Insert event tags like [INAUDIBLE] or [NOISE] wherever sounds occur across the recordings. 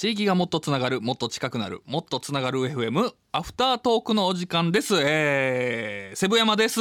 地域がもっとつながるもっと近くなるもっとつながる FM アフタートークのお時間です、えー、セブ山です。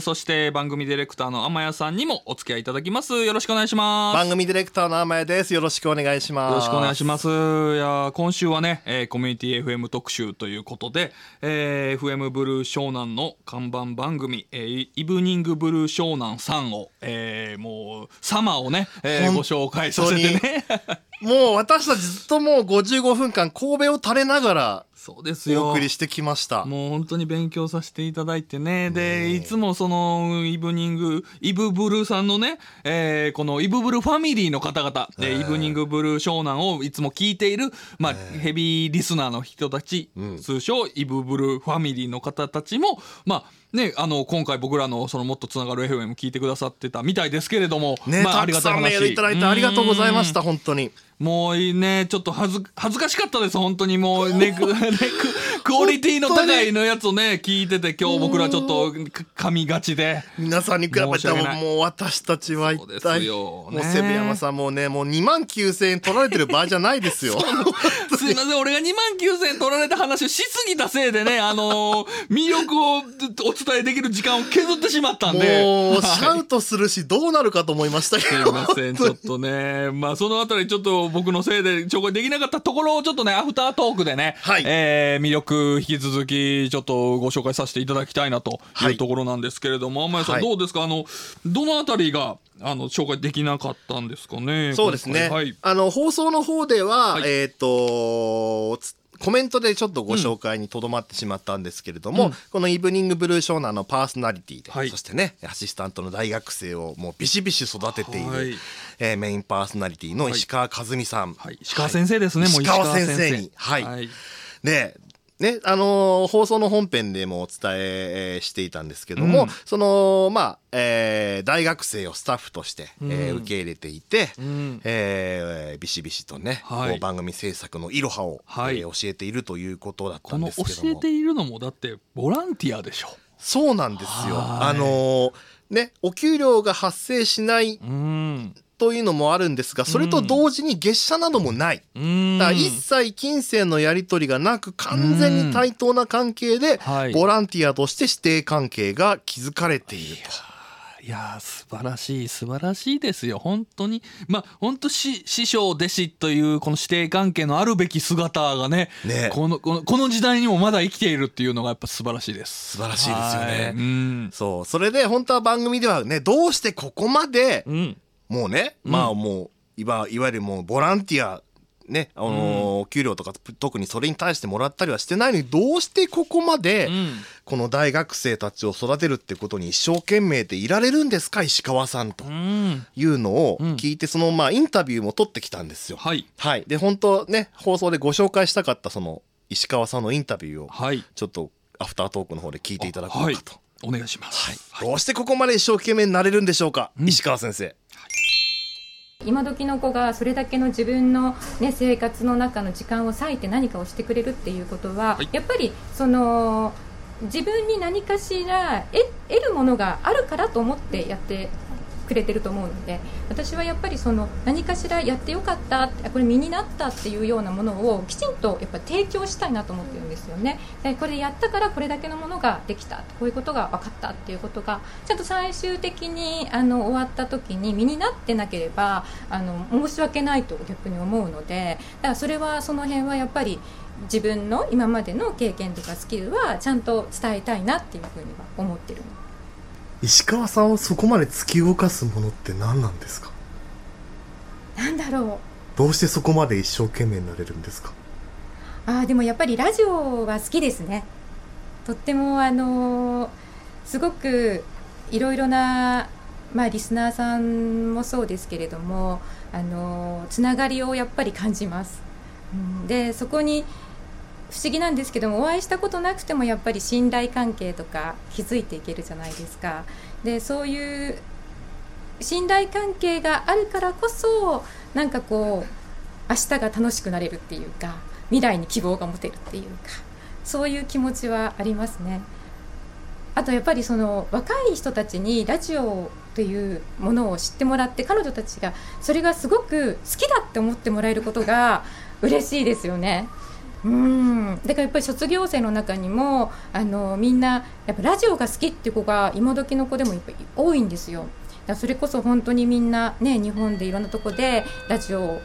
そして番組ディレクターの天谷さんにもお付き合いいただきます。よろしくお願いします。番組ディレクターの天谷です。よろしくお願いします。よろしくお願いします。いや今週はね、えー、コミュニティ FM 特集ということで、えー、FM ブルー湘南の看板番組、えー、イブニングブルー湘南さんを、えー、もうサマーをね、えー、ご紹介させてね。[LAUGHS] もう私たちずっともう55分間神戸を垂れながらそうですよ。お送りしてきました。もう本当に勉強させていただいてね。でいつもそのイブニングイブブルーさんのね、えー、このイブブルーファミリーの方々。で、イブニングブルー湘南をいつも聞いている、まあ、ヘビーリスナーの人たち、うん、通称イブブルーファミリーの方たちもまあね、あの今回僕らのそのもっとつながる FM 聞いてくださってたみたいですけれども、ね、まあ、ありがたいメールいただいてありがとうございました本当にもうね。ちょっと恥ず恥ずかしかったです本当にもうねク [LAUGHS] クオリティの高いのやつをね聞いてて今日僕らちょっと噛みがちで。皆さんに比べてももう私たちは一体もうセブ山さんもねもう2万9000円取られてる場合じゃないですよ。[LAUGHS] す。いません俺が2万9000円取られた話をしすぎたせいでね [LAUGHS] あのー、魅力をお伝えできる時間を削ってしまったんで。もうシャウトするしどうなるかと思いましたけど。すいませんちょっとね。まあそのあたりちょっと僕のせいで紹介できなかったところをちょっとねアフタートークでね、はい、えー、魅力引き続きちょっとご紹介させていただきたいなというところなんですけれども、はい、天谷さん、はい、どうですか？あのどのあたりがあの紹介できなかったんですかね？そうですね。はい、あの放送の方では、はい、えっ、ー、とコメントでちょっとご紹介にとどまってしまったんですけれども、うん、このイブニングブルーショーナーのパーソナリティで、はい、そしてねアシスタントの大学生をもうビシビシ育てている、はい、えー、メインパーソナリティの石川和美さん、はい、石川先生ですね、石川先生。に。はい、でね、あのー、放送の本編でもお伝えしていたんですけども、うん、その、まあ、えー、大学生をスタッフとして、うん、えー、受け入れていて、うん、えー、ビシビシとね、はい、番組制作のいろはを、はい、えー、教えているということだったんですけども。教えているのも、だってボランティアでしょ。そうなんですよ。あのー、ね、お給料が発生しない、うんというのもあるんですがそれと同時に月謝などもない、うん、だから一切金銭のやり取りがなく完全に対等な関係で、ボランティアとして師弟関係が築かれていると。いや素晴らしい素晴らしいですよ本当に。まあ本当師匠弟子というこの師弟関係のあるべき姿がねね。このこのこの時代にもまだ生きているっていうのがやっぱ素晴らしいです。素晴らしいですよね、うん、そう。それで本当は番組ではねどうしてここまで、うんもうね、まあもういわいわゆるもうボランティアねあのー、給料とか特にそれに対してもらったりはしてないのにどうしてここまで、この大学生たちを育てるってことに一生懸命でいられるんですか石川さんというのを聞いて、そのまあインタビューも取ってきたんですよ。はい、はい、で本当ね放送でご紹介したかったその石川さんのインタビューを、はい、ちょっとアフタートークの方で聞いていただこうかと。お願いします、はい、どうしてここまで一生懸命になれるんでしょうか、うん、石川先生。今時の子がそれだけの自分の、ね、生活の中の時間を割いて何かをしてくれるっていうことは、はい、やっぱりその自分に何かしら得るものがあるからと思ってやってくれてると思うので私はやっぱりその何かしらやってよかったこれ身になったっていうようなものをきちんとやっぱ提供したいなと思ってるんですよね。でこれやったからこれだけのものができた。こういうことが分かったっていうことがちゃんと最終的にあの終わった時に身になってなければあの申し訳ないと逆に思うのでだからそれはその辺はやっぱり自分の今までの経験とかスキルはちゃんと伝えたいなっていうふうには思ってる石川さんをそこまで突き動かすものって何なんですか？なんだろう。どうしてそこまで一生懸命になれるんですか？あでもやっぱりラジオは好きですね。とってもあのすごくいろいろな、まあ、リスナーさんもそうですけれどもあのつながりをやっぱり感じます、うん、でそこに不思議なんですけどもお会いしたことなくてもやっぱり信頼関係とか築いていけるじゃないですかでそういう信頼関係があるからこそなんかこう明日が楽しくなれるっていうか未来に希望が持てるっていうかそういう気持ちはありますねあとやっぱりその若い人たちにラジオというものを知ってもらって彼女たちがそれがすごく好きだって思ってもらえることが嬉しいですよね。うんだからやっぱり卒業生の中にもあのみんなやっぱラジオが好きっていう子が今時の子でもやっぱい多いんですよ。それこそ本当にみんなね日本でいろんなとこでラジオ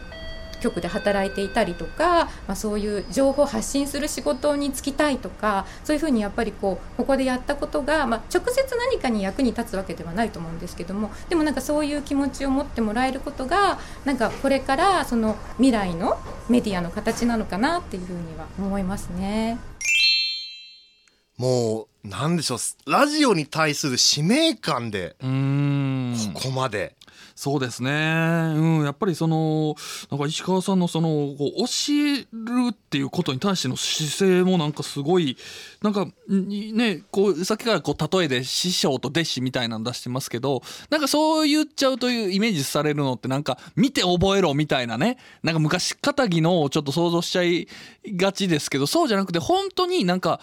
局で働いていたりとか、まあ、そういう情報発信する仕事に就きたいとかそういうふうにやっぱりこうここでやったことが、まあ、直接何かに役に立つわけではないと思うんですけどもでもなんかそういう気持ちを持ってもらえることがなんかこれからその未来のメディアの形なのかなっていうふうには思いますね。もうなんでしょう。ラジオに対する使命感でここまでそうですね、うん、やっぱりそのなんか石川さんのそのこう教えるっていうことに対しての姿勢もなんかすごいなんかねこうさっきからこう例えで師匠と弟子みたいなの出してますけどなんかそう言っちゃうというイメージされるのってなんか見て覚えろみたいなねなんか昔かたぎのをちょっと想像しちゃいがちですけどそうじゃなくて本当になんか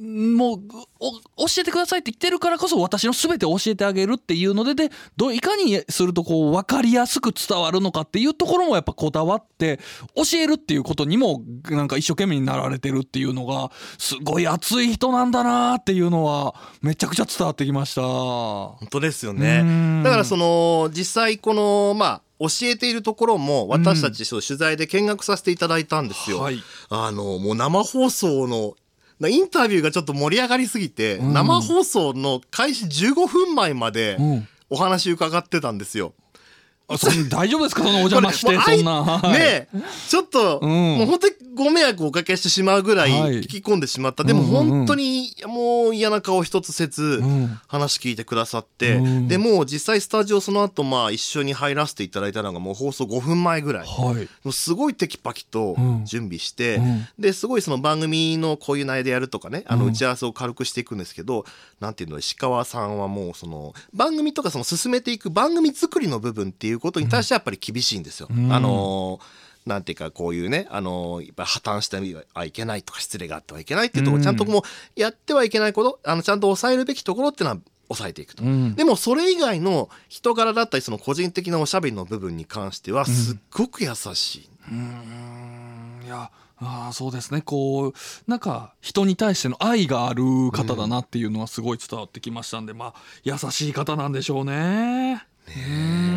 もう教えてくださいって言ってるからこそ私の全て教えてあげるっていうのででどいかにするとこう分かりやすく伝わるのかっていうところもやっぱこだわって教えるっていうことにもなんか一生懸命になられてるっていうのがすごい熱い人なんだなっていうのはめちゃくちゃ伝わってきました。本当ですよねだからその実際このまあ教えているところも私たち取材で見学させていただいたんですよ。うんはい、あのもう生放送のインタビューがちょっと盛り上がりすぎて、うん、生放送の開始15分前までお話伺ってたんですよ。あそ大丈夫ですか？そのお邪魔してそんな、はい、ねちょっと、うん、もう本当にご迷惑をおかけしてしまうぐらい聞き込んでしまった、はい、でも本当にもう嫌な顔一つせず話聞いてくださって、うん、でもう実際スタジオその後まあ一緒に入らせていただいたのがもう放送5分前ぐらい、はい、すごいテキパキと準備して、うん、ですごいその番組のこういう内容でやるとかねあの打ち合わせを軽くしていくんですけど、なんていうの石川さんはもうその番組とかその進めていく番組作りの部分っていうことに対してはやっぱり厳しいんですよ。あのーなんていうかこういうねあのやっぱ破綻してはいけないとか失礼があってはいけないっていうところちゃんともうやってはいけないことあのちゃんと抑えるべきところっていうのは抑えていくと、うん、でもそれ以外の人柄だったりその個人的なおしゃべりの部分に関してはすっごく優しい。うん、いやあそうですね。こうなんか人に対しての愛がある方だなっていうのはすごい伝わってきましたんで、まあ優しい方なんでしょうね。ね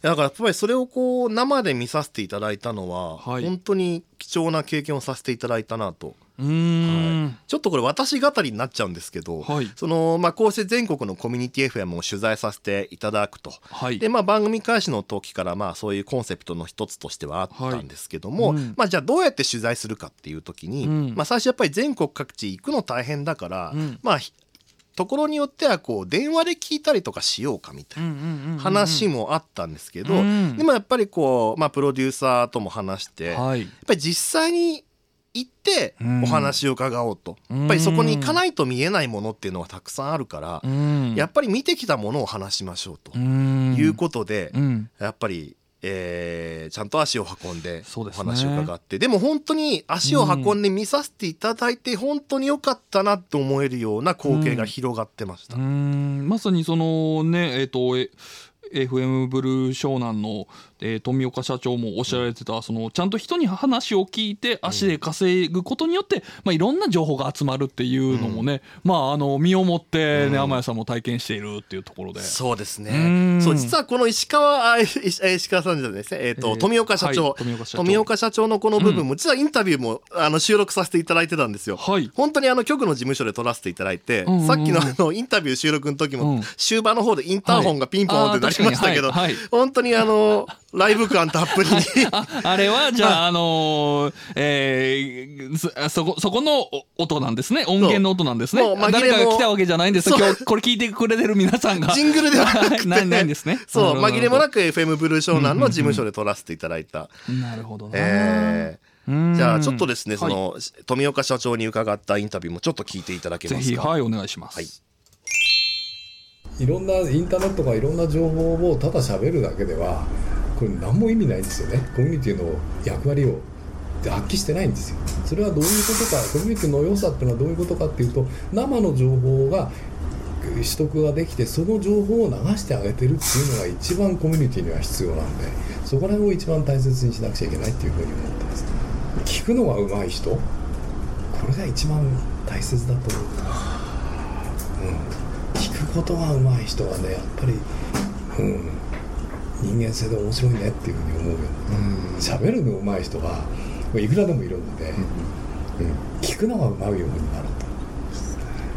だからやっぱりそれをこう生で見させていただいたのは、はい、本当に貴重な経験をさせていただいたなと。はい、ちょっとこれ私語りになっちゃうんですけど、はい、そのまあ、こうして全国のコミュニティ FM を取材させていただくと、はい、でまあ、番組開始の時からまあそういうコンセプトの一つとしてはあったんですけども、うん、まあ、じゃあどうやって取材するかっていう時に、うん、まあ、最初やっぱり全国各地行くの大変だから、うん、まあところによってはこう電話で聞いたりとかしようかみたいな話もあったんですけど、でもやっぱりこう、まあ、プロデューサーとも話して、はい、やっぱり実際に行ってお話を伺おうと、やっぱりそこに行かないと見えないものっていうのはたくさんあるから、やっぱり見てきたものを話しましょうということで、やっぱりえー、ちゃんと足を運んでお話を伺って、ね、でも本当に足を運んで見させていただいて本当に良かったなと思えるような光景が広がってました。まさにそのねえっ、ー、と FM ブルー湘南のえー、富岡社長もおっしゃられてた、そのちゃんと人に話を聞いて足で稼ぐことによって、まあ、いろんな情報が集まるっていうのもね、まああの身をもってね、天谷さんも体験しているっていうところで。そうですね。そう実はこの石川あ石川さんじゃないですね、えーと富岡社長、はい、富岡社長。富岡社長のこの部分も、実はインタビューもあの収録させていただいてたんですよ、はい、本当にあの局の事務所で撮らせていただいて、さっきのあのインタビュー収録の時も、終盤の方でインターホンがピンポンってなりましたけど、はい、本当にあの [LAUGHS] ライブ感たっぷりああれはじゃあ、あのー、えー、そこそこの音なんですね。音源の音なんですね。誰かが来たわけじゃないんです。今日これ聞いてくれてる皆さんが。ジングルではなくて。[LAUGHS] ないないんですね。[LAUGHS] そう紛れもなく FM ブルー湘南の事務所で撮らせていただいた、うんうん。うん、なるほどね、えー、じゃあちょっとですね、その、はい、富岡社長に伺ったインタビューもちょっと聞いていただけますか？はいお願いします、はいいろんなインターネットがいろんな情報をただ喋るだけではこれ何も意味ないんですよね。コミュニティの役割を発揮してないんですよ。それはどういうことかコミュニティの良さっていうのはどういうことかっていうと生の情報が取得ができてその情報を流してあげてるっていうのが一番コミュニティには必要なんでそこら辺を一番大切にしなくちゃいけないっていうふうに思ってます。聞くのが上手い人これが一番大切だと思う、うん、聞くことが上手い人はねやっぱり、うん、人間性で面白いねっていうふうに思うよ喋、うん、るの上手い人はいくらでもいるので、うん、聞くのが上手いようになると。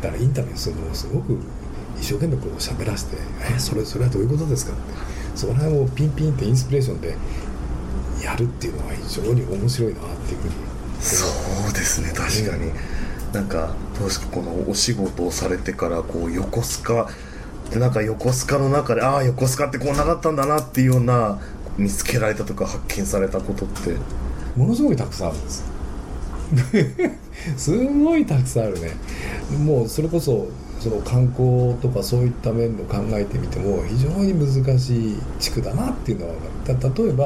だからインタビューするのをすごく一生懸命こう喋らせて「えそれそれはどういうことですか?」って。その辺をピンピンってインスピレーションでやるっていうのは非常に面白いなっていうふうにそうですね確かに、うん、なんかどうですかこのお仕事をされてからこう横須賀でなんか横須賀の中でああ横須賀ってこうなかったんだなっていうような見つけられたとか発見されたことって。ものすごいたくさんあるんです。[LAUGHS] すごいたくさんあるね。もうそれこそその観光とかそういった面を考えてみても非常に難しい地区だなっていうのは分かる。例えば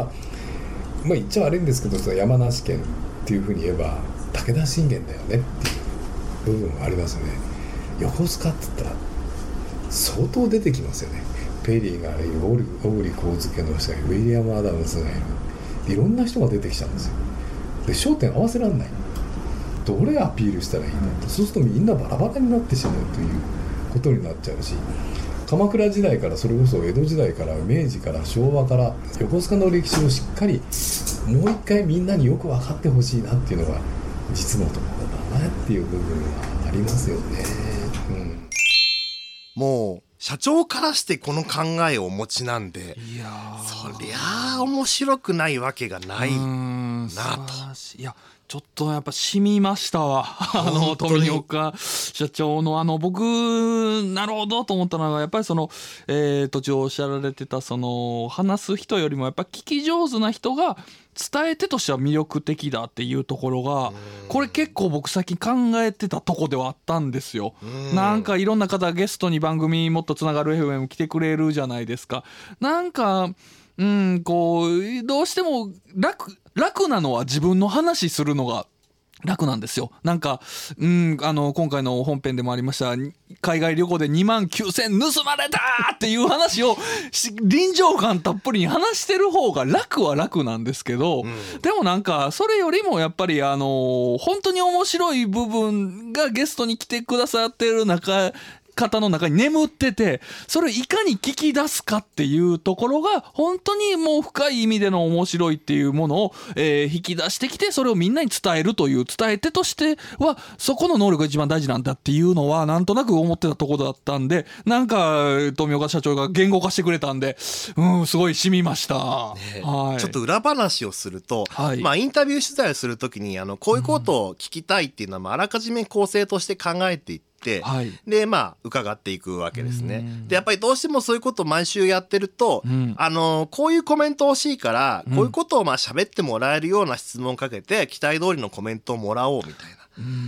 まあ言っちゃ悪いんですけどその山梨県っていうふうに言えば武田信玄だよね。部分がありますね。横須賀って言ったら相当出てきますよね。ペリーがいる小栗幸介の人がいる。ウィリアム・アダムスがいる。いろんな人が出てきちゃうんですよ。で焦点合わせられない。どれアピールしたらいいのそうするとみんなバラバラになってしまうということになっちゃうし鎌倉時代からそれこそ江戸時代から明治から昭和から横須賀の歴史をしっかりもう一回みんなによく分かってほしいなっていうのが実のところだっていう部分はありますよね。うん、もう社長からしてこの考えをお持ちなんでいやそりゃあ面白くないわけがないなと。いやちょっとやっぱ染みましたわ。[LAUGHS] あの、富岡社長のあの、僕、なるほどと思ったのが、やっぱりその、えー、途中おっしゃられてた、その、話す人よりもやっぱ聞き上手な人が伝え手としては魅力的だっていうところが、これ結構僕最近考えてたとこではあったんですよ。なんかいろんな方ゲストに番組もっとつながる FM 来てくれるじゃないですか。なんか、うん、こう、どうしても楽、楽なのは自分の話するのが楽なんですよ。なんか、うん、あの、今回の本編でもありました、海外旅行で2万9000盗まれたっていう話を、臨場感たっぷりに話してる方が楽は楽なんですけど、うん、でもなんか、それよりもやっぱり、あの、本当に面白い部分がゲストに来てくださってる中方の中に眠ってて、それをいかに聞き出すかっていうところが、本当にもう深い意味での面白いっていうものを、えー、引き出してきて、それをみんなに伝えるという、伝え手としては、そこの能力が一番大事なんだっていうのは、なんとなく思ってたところだったんで、なんか、富岡社長が言語化してくれたんで、うん、すごい染みました。ね、はい。ちょっと裏話をすると、はい、まあ、インタビュー取材をするときに、あの、こういうことを聞きたいっていうのは、まあ、あらかじめ構成として考えていて、、はい、でまあ伺っていくわけですね。でやっぱりどうしてもそういうことを毎週やってると、うん、あのこういうコメント欲しいから、こういうことをまあ喋ってもらえるような質問をかけて期待通りのコメントをもらおうみたいな。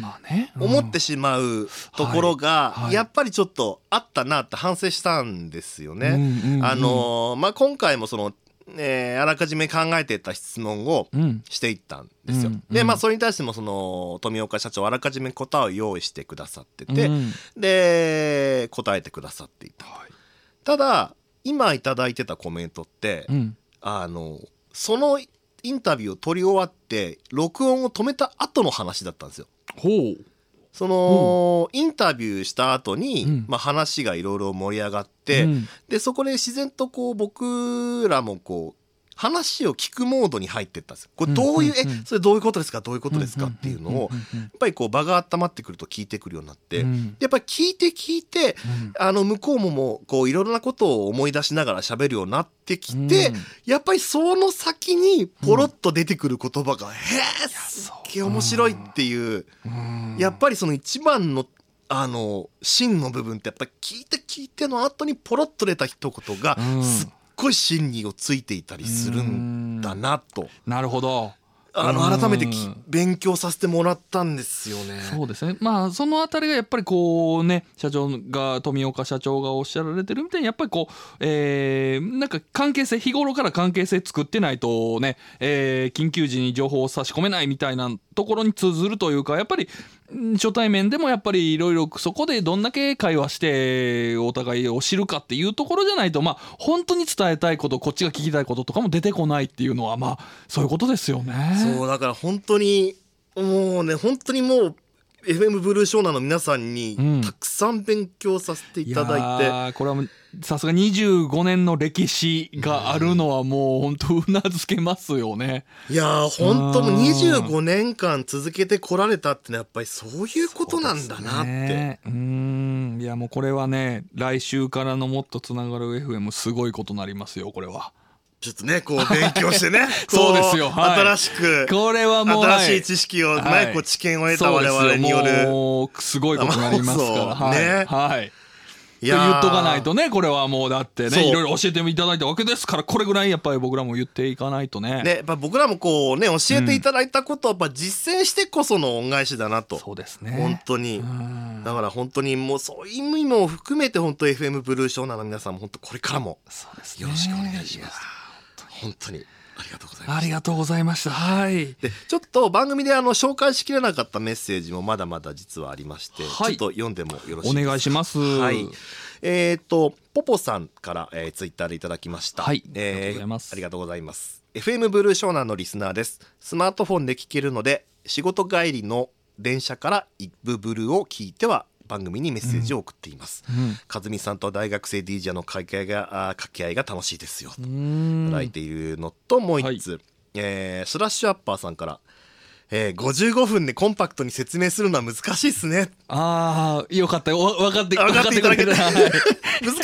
まあね、うん、思ってしまうところが、やっぱりちょっとあったなって反省したんですよね。あのまあ、今回もそのえー、あらかじめ考えてた質問をしていったんですよ。うん、でまあそれに対してもその富岡社長あらかじめ答えを用意してくださってて、うん、で答えてくださっていた。はい、ただ今頂いてたコメントって、うん、あのそのインタビューを取り終わって録音を止めた後の話だったんですよ。ほうその、インタビューした後に、うん、まあ、話がいろいろ盛り上がって、うん、でそこで自然とこう僕らもこう話を聞くモードに入ってったんですこれどういう、えそれどういうことですか？どういうことですか？っていうのをやっぱりこう場が温まってくると聞いてくるようになって、やっぱり聞いて聞いて、あの向こうももうこういろんなことを思い出しながら喋るようになってきて、やっぱりその先にポロッと出てくる言葉が「へえすっげえ面白い」っていう、やっぱりその一番のあの芯の部分ってやっぱり聞いて聞いての後にポロッと出た一言がすっごい真理をついていたりするんだなと。なるほどあの改めて勉強させてもらったんですよね。そうですね。まあそのあたりがやっぱりこうね社長が富岡社長がおっしゃられてるみたいにやっぱりこう、えー、なんか関係性日頃から関係性作ってないとね、えー、緊急時に情報を差し込めないみたいなところに通ずるというかやっぱり初対面でもやっぱりいろいろそこでどんだけ会話してお互いを知るかっていうところじゃないとまあ本当に伝えたいことこっちが聞きたいこととかも出てこないっていうのはまあそういうことですよね。そうだから本当にもうね本当にもう FM ブルーショーナーの皆さんにたくさん勉強させていただいて、いこれはさすが25年の歴史があるのはもう本当うなずけますよね。いや本当もう25年間続けてこられたってのはやっぱりそういうことなんだなって。ね、うんいやもうこれはね来週からのもっとつながる FM すごいことになりますよこれは。ちょっとね、こう勉強してね。[LAUGHS] そうですよ。はい、新しく。これはもう。新しい知識をね、はい、こう知見を得た我々による。もう、すごいことになりますから。ね。はい。言っとかないとね、これはもうだってね、いろいろ教えていただいたわけですから、これぐらいやっぱり僕らも言っていかないとね。ね、やっぱ僕らもこうね、教えていただいたことをやっぱ実践してこその恩返しだなと。そうですね。本当に。だから本当にもうそういう意味も含めて本当 FM ブルーショーナーの皆さんも本当これからもよろしくお願いします。本当にありがとうございます。ありがとうございました。はい。で、ちょっと番組であの紹介しきれなかったメッセージもまだまだ実はありまして、はい、ちょっと読んでもよろしいですか？お願いします。はい。えっ、ー、とポポさんから、えー、ツイッターでいただきました。はい。えー、ありがとうございます。FM ブルーショーナーのリスナーです。スマートフォンで聞けるので、仕事帰りの電車からイブブルーを聞いては番組にメッセージを送っています、うん、和美さんと大学生 DJ の掛け合いが掛け合いが楽しいですよといただいているのともう一つ、はい、えー、スラッシュアッパーさんからえー、55分でコンパクトに説明するのは難しいっすね。ああ、よかった。分かって、分かっていただけた。[LAUGHS] 難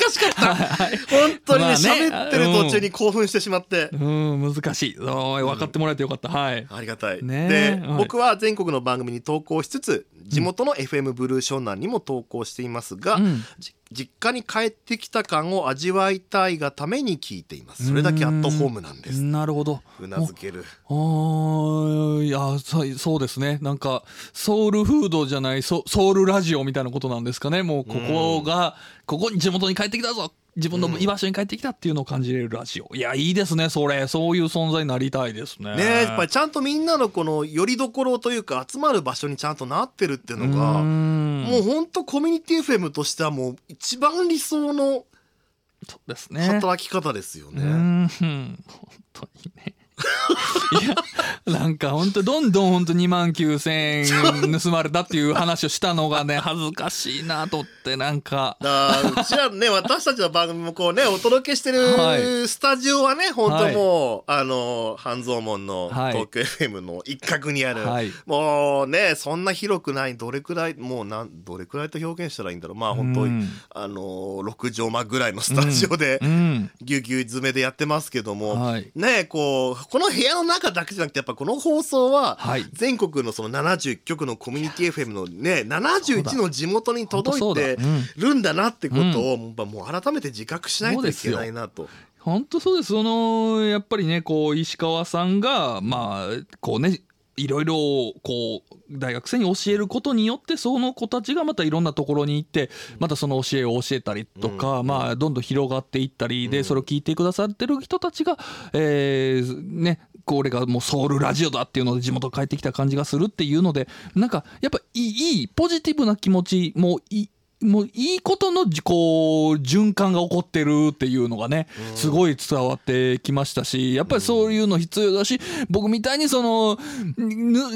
しかった。はい、本当にね、喋、ね、ってる途中に興奮してしまって。うん、うん難しい。分かってもらえてよかった。はい。ありがたい。ね、で、はい、僕は全国の番組に投稿しつつ、地元の FM ブルー湘南にも投稿していますが、うん、実家に帰ってきた感を味わいたいがために聞いています。それだけアットホームなんです。なるほど。うなずける。あいやそうですね。なんかソウルフードじゃないソソウルラジオみたいなことなんですかね。もうここがここに地元に帰ってきたぞ自分の居場所に帰ってきたっていうのを感じれるラジオ、いやいいですねそれ。そういう存在になりたいですね。ねやっぱりちゃんとみんなのこのよりどころというか集まる場所にちゃんとなってるっていうのがもうほんとコミュニティ FM としてはもう一番理想のそうですね。働き方ですよね。[LAUGHS] 本当にね [LAUGHS] いやなんか本当どんどん本当2万9000円盗まれたっていう話をしたのがね [LAUGHS] 恥ずかしいなとってなんか。だうちはね私たちの番組もこうねお届けしてるスタジオはね、はい、本当もう、はい、あの半蔵門の東京 FM の一角にある、はい、もうねそんな広くないどれくらいもうなんどれくらいと表現したらいいんだろう。まあ本当に、うん、あの6畳間ぐらいのスタジオで、うん、ぎゅうぎゅう詰めでやってますけども、ねこうこの部屋の中だけじゃなくてやっぱこの放送は全国のその71局のコミュニティ FM のね71の地元に届いてるんだなってことをもう改めて自覚しないといけないなと。本当そうです。そのやっぱりねこう石川さんがまあこうねいろいろこう大学生に教えることによってその子たちがまたいろんなところに行ってまたその教えを教えたりとか、まあどんどん広がっていったりでそれを聞いてくださってる人たちが、えー、ねこれがもうソウルラジオだっていうので地元帰ってきた感じがするっていうのでなんかやっぱいいポジティブな気持ちもいもういいことのこう循環が起こってるっていうのがねすごい伝わってきましたしやっぱりそういうの必要だし僕みたいにその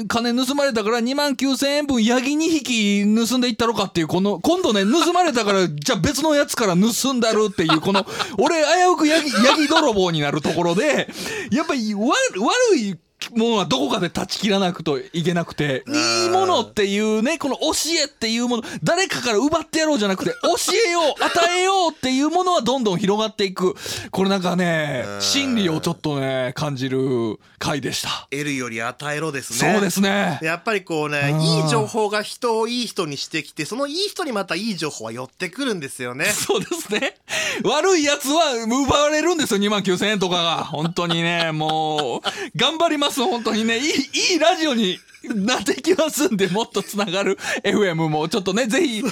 金盗まれたから2万9000円分ヤギ2匹盗んでいったのかっていうこの今度ね盗まれたから [LAUGHS] じゃあ別のやつから盗んだるっていうこの俺危うくヤギヤギ泥棒になるところでやっぱり悪いものはどこかで断ち切らなくといけなくて、いいものっていうね、この教えっていうもの、誰かから奪ってやろうじゃなくて、教えよう、[LAUGHS] 与えようっていうものはどんどん広がっていく。これなんかね、真理をちょっとね、感じる回でした。得るより与えろですね。そうですね。やっぱりこうね、いい情報が人をいい人にしてきて、そのいい人にまたいい情報は寄ってくるんですよね。[LAUGHS] そうですね。悪いやつは奪われるんですよ、2万9000円とかが。本当にね、もう、頑張ります。本当にねいいいいラジオになってきますんでもっとつながる FM も。ちょっとねぜひ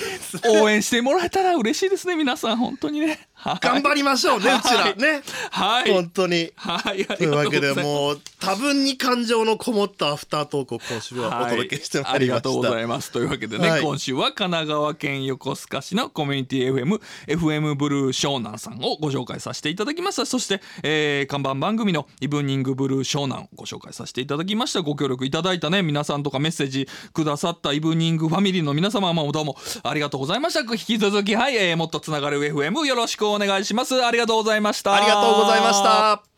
応援してもらえたら嬉しいですね皆さん。本当にね、はい、頑張りましょうねうちら。ね。はい。本当に。はいというわけでもう多分に感情のこもったアフタートークを今週はお届けしてまいりました、はい、ありがとうございます。というわけでね、はい、今週は神奈川県横須賀市のコミュニティ FM FM ブルー湘南さんをご紹介させていただきました。そして、えー、看板番組のイブニングブルー湘南をご紹介させていただきました。ご協力いただいたね皆さんとかメッセージくださったイブニングファミリーの皆様もどうもありがとうございました。引き続きはい、えー、もっとつながる FM よろしくお願いします。ありがとうございました。ありがとうございました。